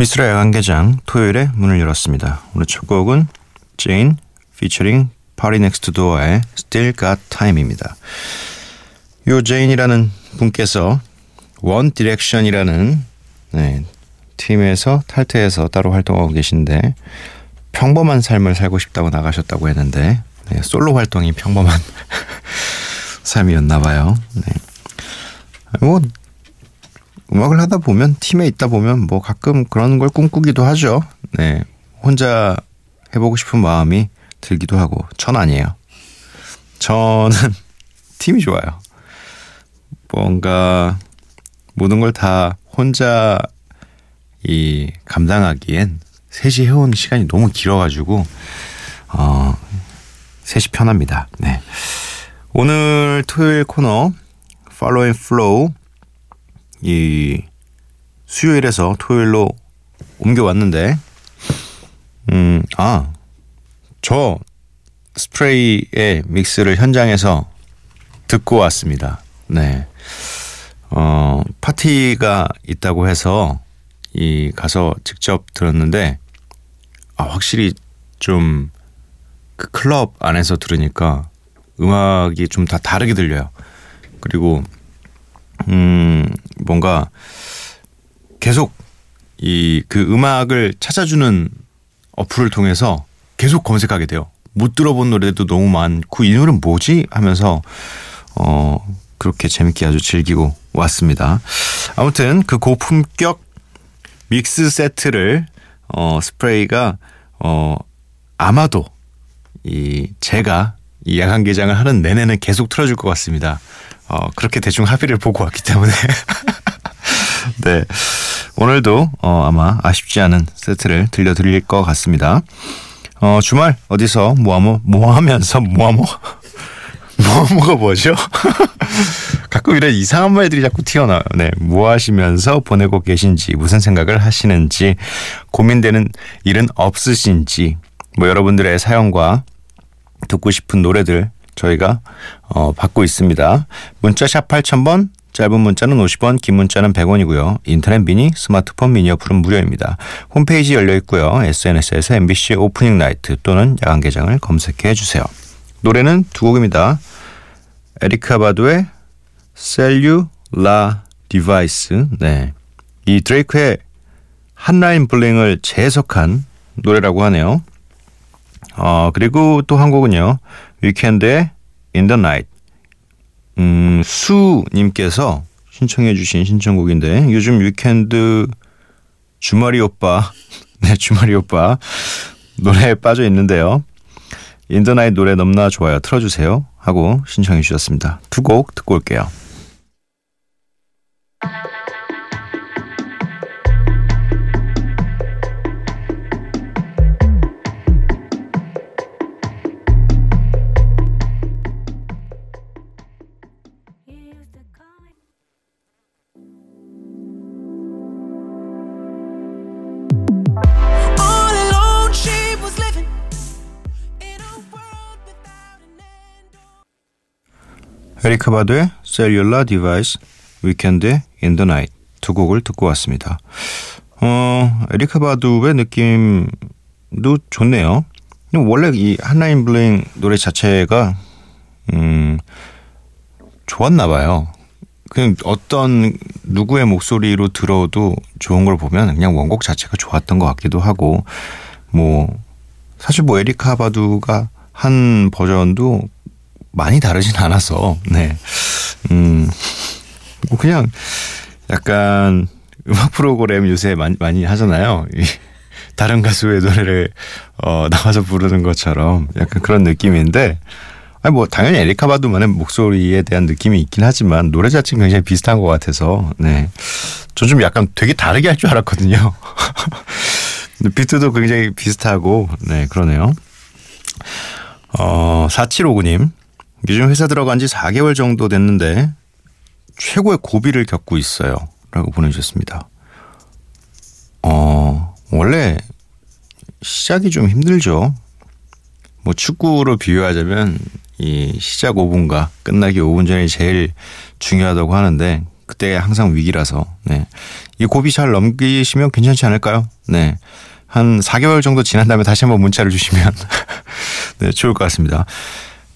미스라 야간개장 토요일에 문을 열었습니다. 오늘 첫 곡은 제인 피처링 파리 넥스트 도어의 Still Got Time입니다. 요 제인이라는 분께서 원 디렉션이라는 네, 팀에서 탈퇴해서 따로 활동하고 계신데 평범한 삶을 살고 싶다고 나가셨다고 했는데 네, 솔로 활동이 평범한 삶이었나 봐요. 네. 뭐 음악을 하다 보면 팀에 있다 보면 뭐 가끔 그런 걸 꿈꾸기도 하죠. 네. 혼자 해보고 싶은 마음이 들기도 하고 전 아니에요. 저는 팀이 좋아요. 뭔가 모든 걸 다 혼자 이 감당하기엔 셋이 해온 시간이 너무 길어가지고 어 셋이 편합니다. 네. 오늘 토요일 코너 Follow and Flow 이 수요일에서 토요일로 옮겨왔는데 음, 아, 저 스프레이의 믹스를 현장에서 듣고 왔습니다. 네. 어, 파티가 있다고 해서 이 가서 직접 들었는데 아, 확실히 좀 그 클럽 안에서 들으니까 음악이 좀 다 다르게 들려요. 그리고 음, 뭔가 계속 이 그 음악을 찾아주는 어플을 통해서 계속 검색하게 돼요. 못 들어본 노래도 너무 많고 이 노래는 뭐지 하면서 어 그렇게 재밌게 아주 즐기고 왔습니다. 아무튼 그 고품격 믹스 세트를 어 스프레이가 어 아마도 이 제가 이 야간 개장을 하는 내내는 계속 틀어줄 것 같습니다. 어 그렇게 대충 합의를 보고 왔기 때문에 네 오늘도 어 아마 아쉽지 않은 세트를 들려드릴 것 같습니다. 어 주말 어디서 뭐하모 뭐하면서 뭐하모 뭐하모가 뭐죠? 가끔 이런 이상한 말들이 자꾸 튀어나와요. 네, 뭐 하시면서 보내고 계신지, 무슨 생각을 하시는지, 고민되는 일은 없으신지, 뭐 여러분들의 사연과 듣고 싶은 노래들 저희가 어, 받고 있습니다. 문자 샵 8000번, 짧은 문자는 50원, 긴 문자는 100원이고요. 인터넷 미니, 스마트폰 미니 어플은 무료입니다. 홈페이지 열려 있고요. SNS에서 MBC 오프닝 나이트 또는 야간 개장을 검색해 주세요. 노래는 두 곡입니다. 에리카 바도의 Cellular Device. 네. 이 드레이크의 Hotline Bling을 재해석한 노래라고 하네요. 어, 그리고 또 한 곡은요. 위켄드의 In the Night. 음, 수님께서 신청해 주신 신청곡인데 요즘 위켄드 주말이 오빠 네 주말이 오빠 노래에 빠져 있는데요. In the Night 노래 넘나 좋아요 틀어주세요 하고 신청해 주셨습니다. 두 곡 듣고 올게요. 바두의 Cellular Device, 위켄드의 In the Night 두 곡을 듣고 왔습니다. 어, 에리카 바두의 느낌도 좋네요. 원래 이 Hotline Bling 노래 자체가 음 좋았나 봐요. 그냥 어떤 누구의 목소리로 들어도 좋은 걸 보면 그냥 원곡 자체가 좋았던 것 같기도 하고 뭐 사실 뭐 에리카 바두가 한 버전도 많이 다르진 않아서 네. 음. 뭐 그냥 약간 음악 프로그램 요새 많이, 많이 하잖아요. 이 다른 가수의 노래를 어, 나와서 부르는 것처럼 약간 그런 느낌인데 아니 뭐 당연히 에리카 바두만의 목소리에 대한 느낌이 있긴 하지만 노래 자체는 굉장히 비슷한 것 같아서 네. 저 좀 약간 되게 다르게 할 줄 알았거든요. 비트도 굉장히 비슷하고 네 그러네요. 어 4759님 요즘 회사 들어간 지 4개월 정도 됐는데 최고의 고비를 겪고 있어요. 라고 보내주셨습니다. 어 원래 시작이 좀 힘들죠. 뭐 축구로 비유하자면 이 시작 5분과 끝나기 5분 전이 제일 중요하다고 하는데 그때 항상 위기라서 네. 이 고비 잘 넘기시면 괜찮지 않을까요? 네. 한 4개월 정도 지난 다음에 다시 한번 문자를 주시면 네, 좋을 것 같습니다.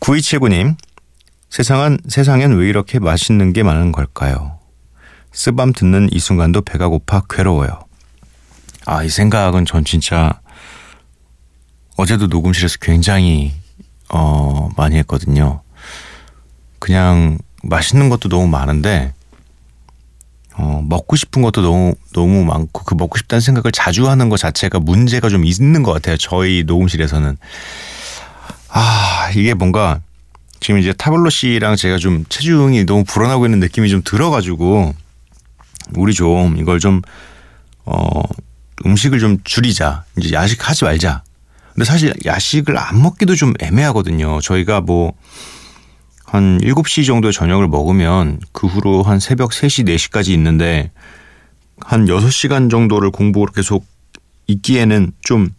9279님 세상은 세상엔 왜 이렇게 맛있는 게 많은 걸까요? 쓰밤 듣는 이 순간도 배가 고파 괴로워요. 아, 이 생각은 전 진짜 어제도 녹음실에서 굉장히 어 많이 했거든요. 그냥 맛있는 것도 너무 많은데 어 먹고 싶은 것도 너무 너무 많고 그 먹고 싶다는 생각을 자주 하는 것 자체가 문제가 좀 있는 것 같아요. 저희 녹음실에서는 아 이게 뭔가 지금 이제 타블로 씨랑 제가 좀 체중이 너무 불어나고 있는 느낌이 좀 들어가지고 우리 좀 이걸 좀 어, 음식을 좀 줄이자. 이제 야식 하지 말자. 근데 사실 야식을 안 먹기도 좀 애매하거든요. 저희가 뭐, 한 7시 정도에 저녁을 먹으면 그 후로 한 새벽 3시, 4시까지 있는데 한 6시간 정도를 공복으로 계속 있기에는 좀,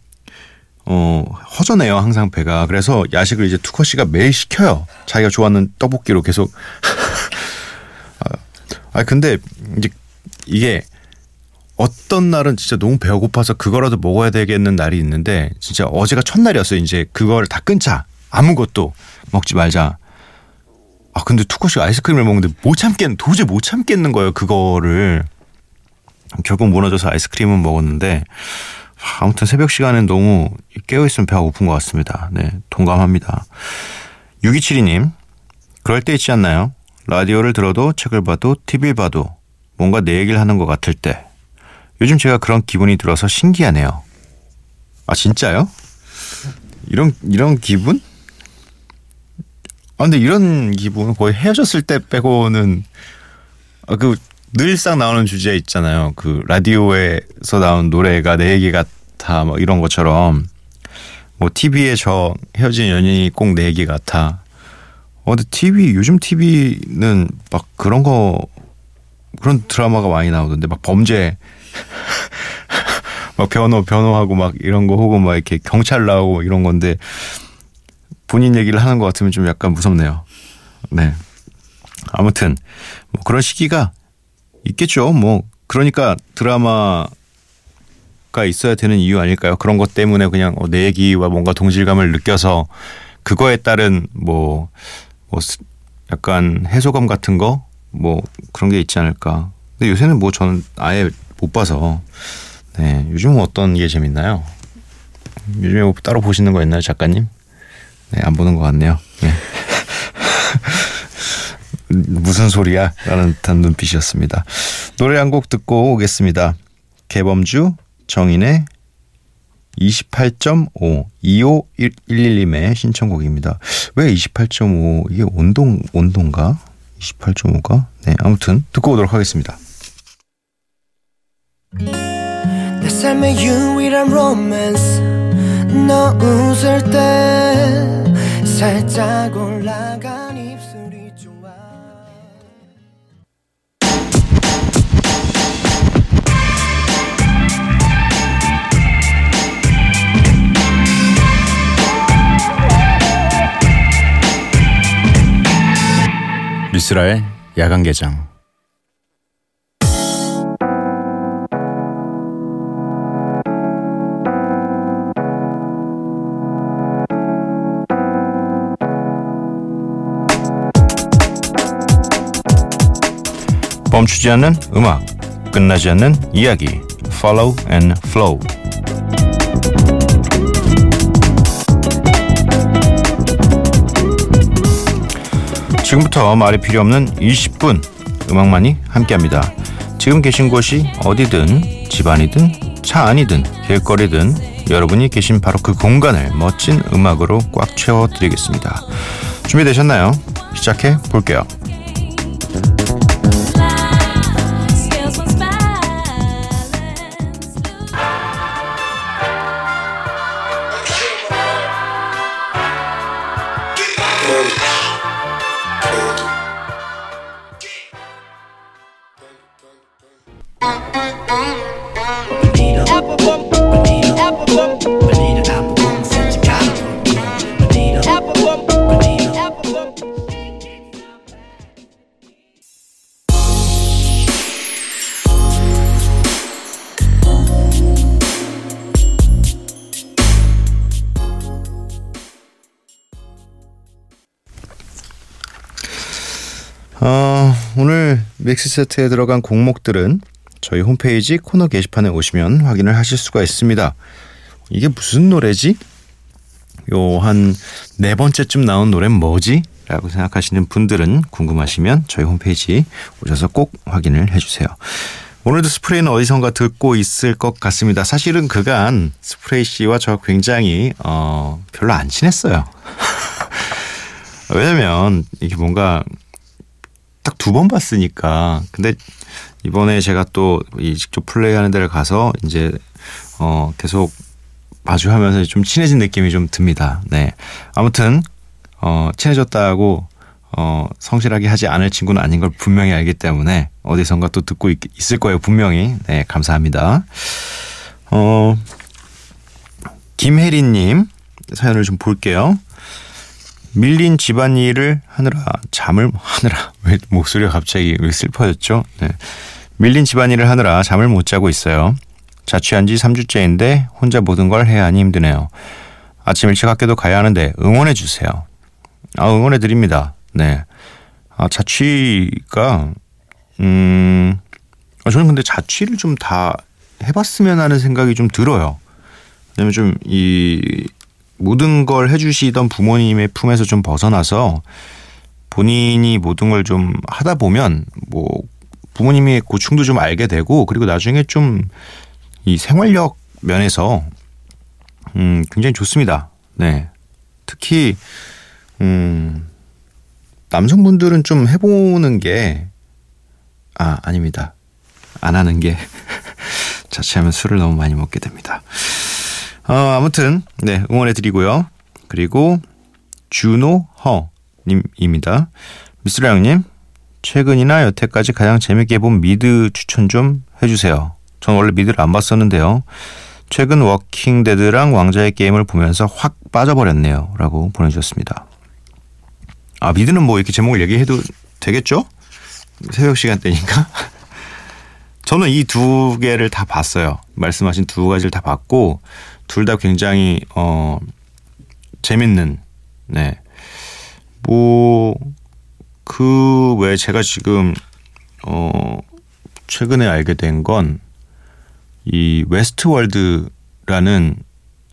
어, 허전해요. 항상 배가. 그래서 야식을 이제 투커 씨가 매일 시켜요. 자기가 좋아하는 떡볶이로 계속. 아, 근데 이제 이게 어떤 날은 진짜 너무 배가 고파서 그거라도 먹어야 되겠는 날이 있는데 진짜 어제가 첫날이었어요. 이제 그걸 다 끊자. 아무것도 먹지 말자. 아 근데 투코씨가 아이스크림을 먹는데 못 참겠 도저히 못 참겠는 거예요. 그거를 결국 무너져서 아이스크림은 먹었는데 아무튼 새벽 시간엔 너무 깨어있으면 배가 고픈 것 같습니다. 네 동감합니다. 6272님 그럴 때 있지 않나요? 라디오를 들어도 책을 봐도 TV를 봐도 뭔가 내 얘기를 하는 것 같을 때 요즘 제가 그런 기분이 들어서 신기하네요. 아 진짜요? 이런 이런 기분? 아 근데 이런 기분은 거의 헤어졌을 때 빼고는 아, 그 늘상 나오는 주제 있잖아요. 그 라디오에서 나온 노래가 내 얘기 같아 뭐 이런 것처럼 뭐 TV에 저 헤어진 연인이 꼭 내 얘기 같아. 어 근데 TV 요즘 TV는 막 그런 거 그런 드라마가 많이 나오던데 막 범죄 막 변호 변호하고 막 이런 거 혹은 막 이렇게 경찰 나오고 이런 건데 본인 얘기를 하는 것 같으면 좀 약간 무섭네요. 네. 아무튼 뭐 그런 시기가 있겠죠. 뭐 그러니까 드라마 가 있어야 되는 이유 아닐까요? 그런 것 때문에 그냥 어, 내 얘기와 뭔가 동질감을 느껴서 그거에 따른 뭐, 뭐 약간 해소감 같은 거 뭐 그런 게 있지 않을까. 근데 요새는 뭐 저는 아예 못 봐서 네 요즘은 어떤 게 재밌나요? 요즘에 뭐 따로 보시는 거 있나요, 작가님? 네, 안 보는 것 같네요. 네. 무슨 소리야? 라는 듯한 눈빛이었습니다. 노래 한 곡 듣고 오겠습니다. 개범주 정인의 28.5 2511님의 신청곡입니다. 왜 28.5 이게 온동 온도인가? 28.5가? 네, 아무튼 듣고 오도록 하겠습니다. 내 삶의 유일한 로맨스 너 웃을 때 살짝 올라간 미스라의 야간 개장. 멈추지 않는 음악, 끝나지 않는 이야기. Follow and Flow. 지금부터 말이 필요 없는 20분 음악만이 함께합니다. 지금 계신 곳이 어디든 집안이든 차 안이든 길거리든 여러분이 계신 바로 그 공간을 멋진 음악으로 꽉 채워드리겠습니다. 준비되셨나요? 시작해 볼게요. 오늘 믹스 세트에 들어간 곡목들은 저희 홈페이지 코너 게시판에 오시면 확인을 하실 수가 있습니다. 이게 무슨 노래지? 요 한 네 번째쯤 나온 노래는 뭐지? 라고 생각하시는 분들은 궁금하시면 저희 홈페이지 오셔서 꼭 확인을 해주세요. 오늘도 스프레이는 어디선가 듣고 있을 것 같습니다. 사실은 그간 스프레이 씨와 저 굉장히 어, 별로 안 친했어요. 왜냐면 이게 뭔가 딱 두 번 봤으니까. 근데 이번에 제가 또 이 직접 플레이하는 데를 가서 이제 어 계속 마주하면서 좀 친해진 느낌이 좀 듭니다. 네. 아무튼 어 친해졌다고 어 성실하게 하지 않을 친구는 아닌 걸 분명히 알기 때문에 어디선가 또 듣고 있, 있을 거예요. 분명히. 네, 감사합니다. 어 김혜리 님 사연을 좀 볼게요. 밀린 집안일을 하느라 잠을 하느라 왜 목소리가 갑자기 왜 슬퍼졌죠? 네. 밀린 집안일을 하느라 잠을 못 자고 있어요. 자취한 지 3주째인데 혼자 모든 걸 해야 하니 힘드네요. 아침 일찍 학교도 가야 하는데 응원해 주세요. 아, 응원해 드립니다. 네. 아, 자취가 음 아, 저는 근데 자취를 좀 다 해봤으면 하는 생각이 좀 들어요. 왜냐면 좀 이 모든 걸 해주시던 부모님의 품에서 좀 벗어나서 본인이 모든 걸 좀 하다 보면 뭐 부모님의 고충도 좀 알게 되고 그리고 나중에 좀 이 생활력 면에서 음 굉장히 좋습니다. 네. 특히 음 남성분들은 좀 해보는 게 아, 아닙니다. 안 하는 게 자취하면 술을 너무 많이 먹게 됩니다. 어, 아무튼 네 응원해 드리고요. 그리고 준호허 님입니다. 미스라 형님 최근이나 여태까지 가장 재밌게 본 미드 추천 좀 해주세요. 전 원래 미드를 안 봤었는데요. 최근 Walking Dead랑 왕자의 게임을 보면서 확 빠져버렸네요. 라고 보내주셨습니다. 아 미드는 뭐 이렇게 제목을 얘기해도 되겠죠? 새벽 시간대니까. 저는 이 두 개를 다 봤어요. 말씀하신 두 가지를 다 봤고 둘 다 굉장히 어 재밌는 네. 뭐 그 외에 제가 지금 어 최근에 알게 된 건 이 Westworld라는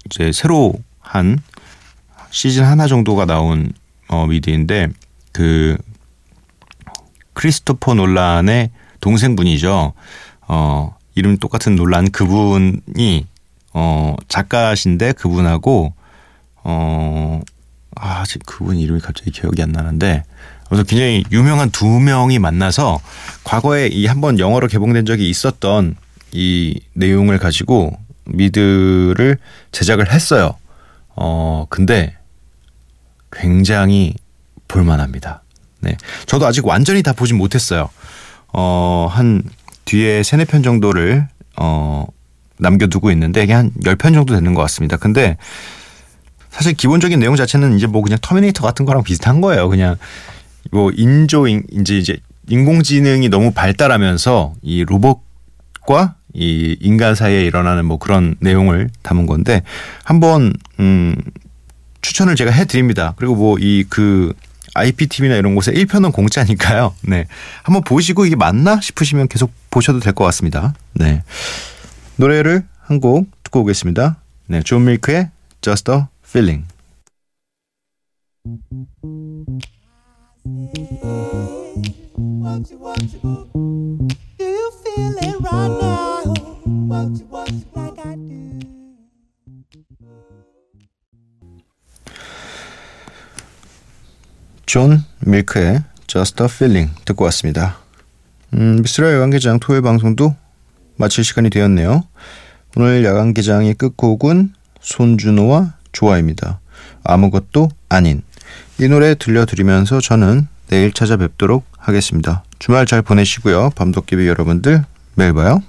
이제 새로 한 시즌 하나 정도가 나온 어 미드인데 그 크리스토퍼 논란의 동생분이죠. 어, 이름 똑같은 논란 그분이 어, 작가신데 그분하고 어, 아, 지금 그분 이름이 갑자기 기억이 안 나는데 그래서 굉장히 유명한 두 명이 만나서 과거에 이 한 번 영어로 개봉된 적이 있었던 이 내용을 가지고 미드를 제작을 했어요. 어, 근데 굉장히 볼만합니다. 네. 저도 아직 완전히 다 보진 못했어요. 어, 한 뒤에 세네 편 정도를 어, 남겨두고 있는데 이게 한 10편 정도 되는 것 같습니다. 근데 사실 기본적인 내용 자체는 이제 뭐 그냥 터미네이터 같은 거랑 비슷한 거예요. 그냥 뭐 인조 인, 이제 이제 인공지능이 너무 발달하면서 이 로봇과 이 인간 사이에 일어나는 뭐 그런 내용을 담은 건데 한번 음 추천을 제가 해 드립니다. 그리고 뭐 이그 IPTV나 이런 곳에 1편은 공짜니까요. 네. 한번 보시고 이게 맞나 싶으시면 계속 보셔도 될 것 같습니다. 네. 노래를 한 곡 듣고 오겠습니다. 네. 존 밀크의 Just a Feeling. 존 밀크의 Just a Feeling 듣고 왔습니다. 음, 미스라 야간개장 토요일 방송도 마칠 시간이 되었네요. 오늘 야간개장의 끝곡은 손준호와 조아입니다. 아무것도 아닌 이 노래 들려드리면서 저는 내일 찾아뵙도록 하겠습니다. 주말 잘 보내시고요. 밤도깨비 여러분들 매일 봐요.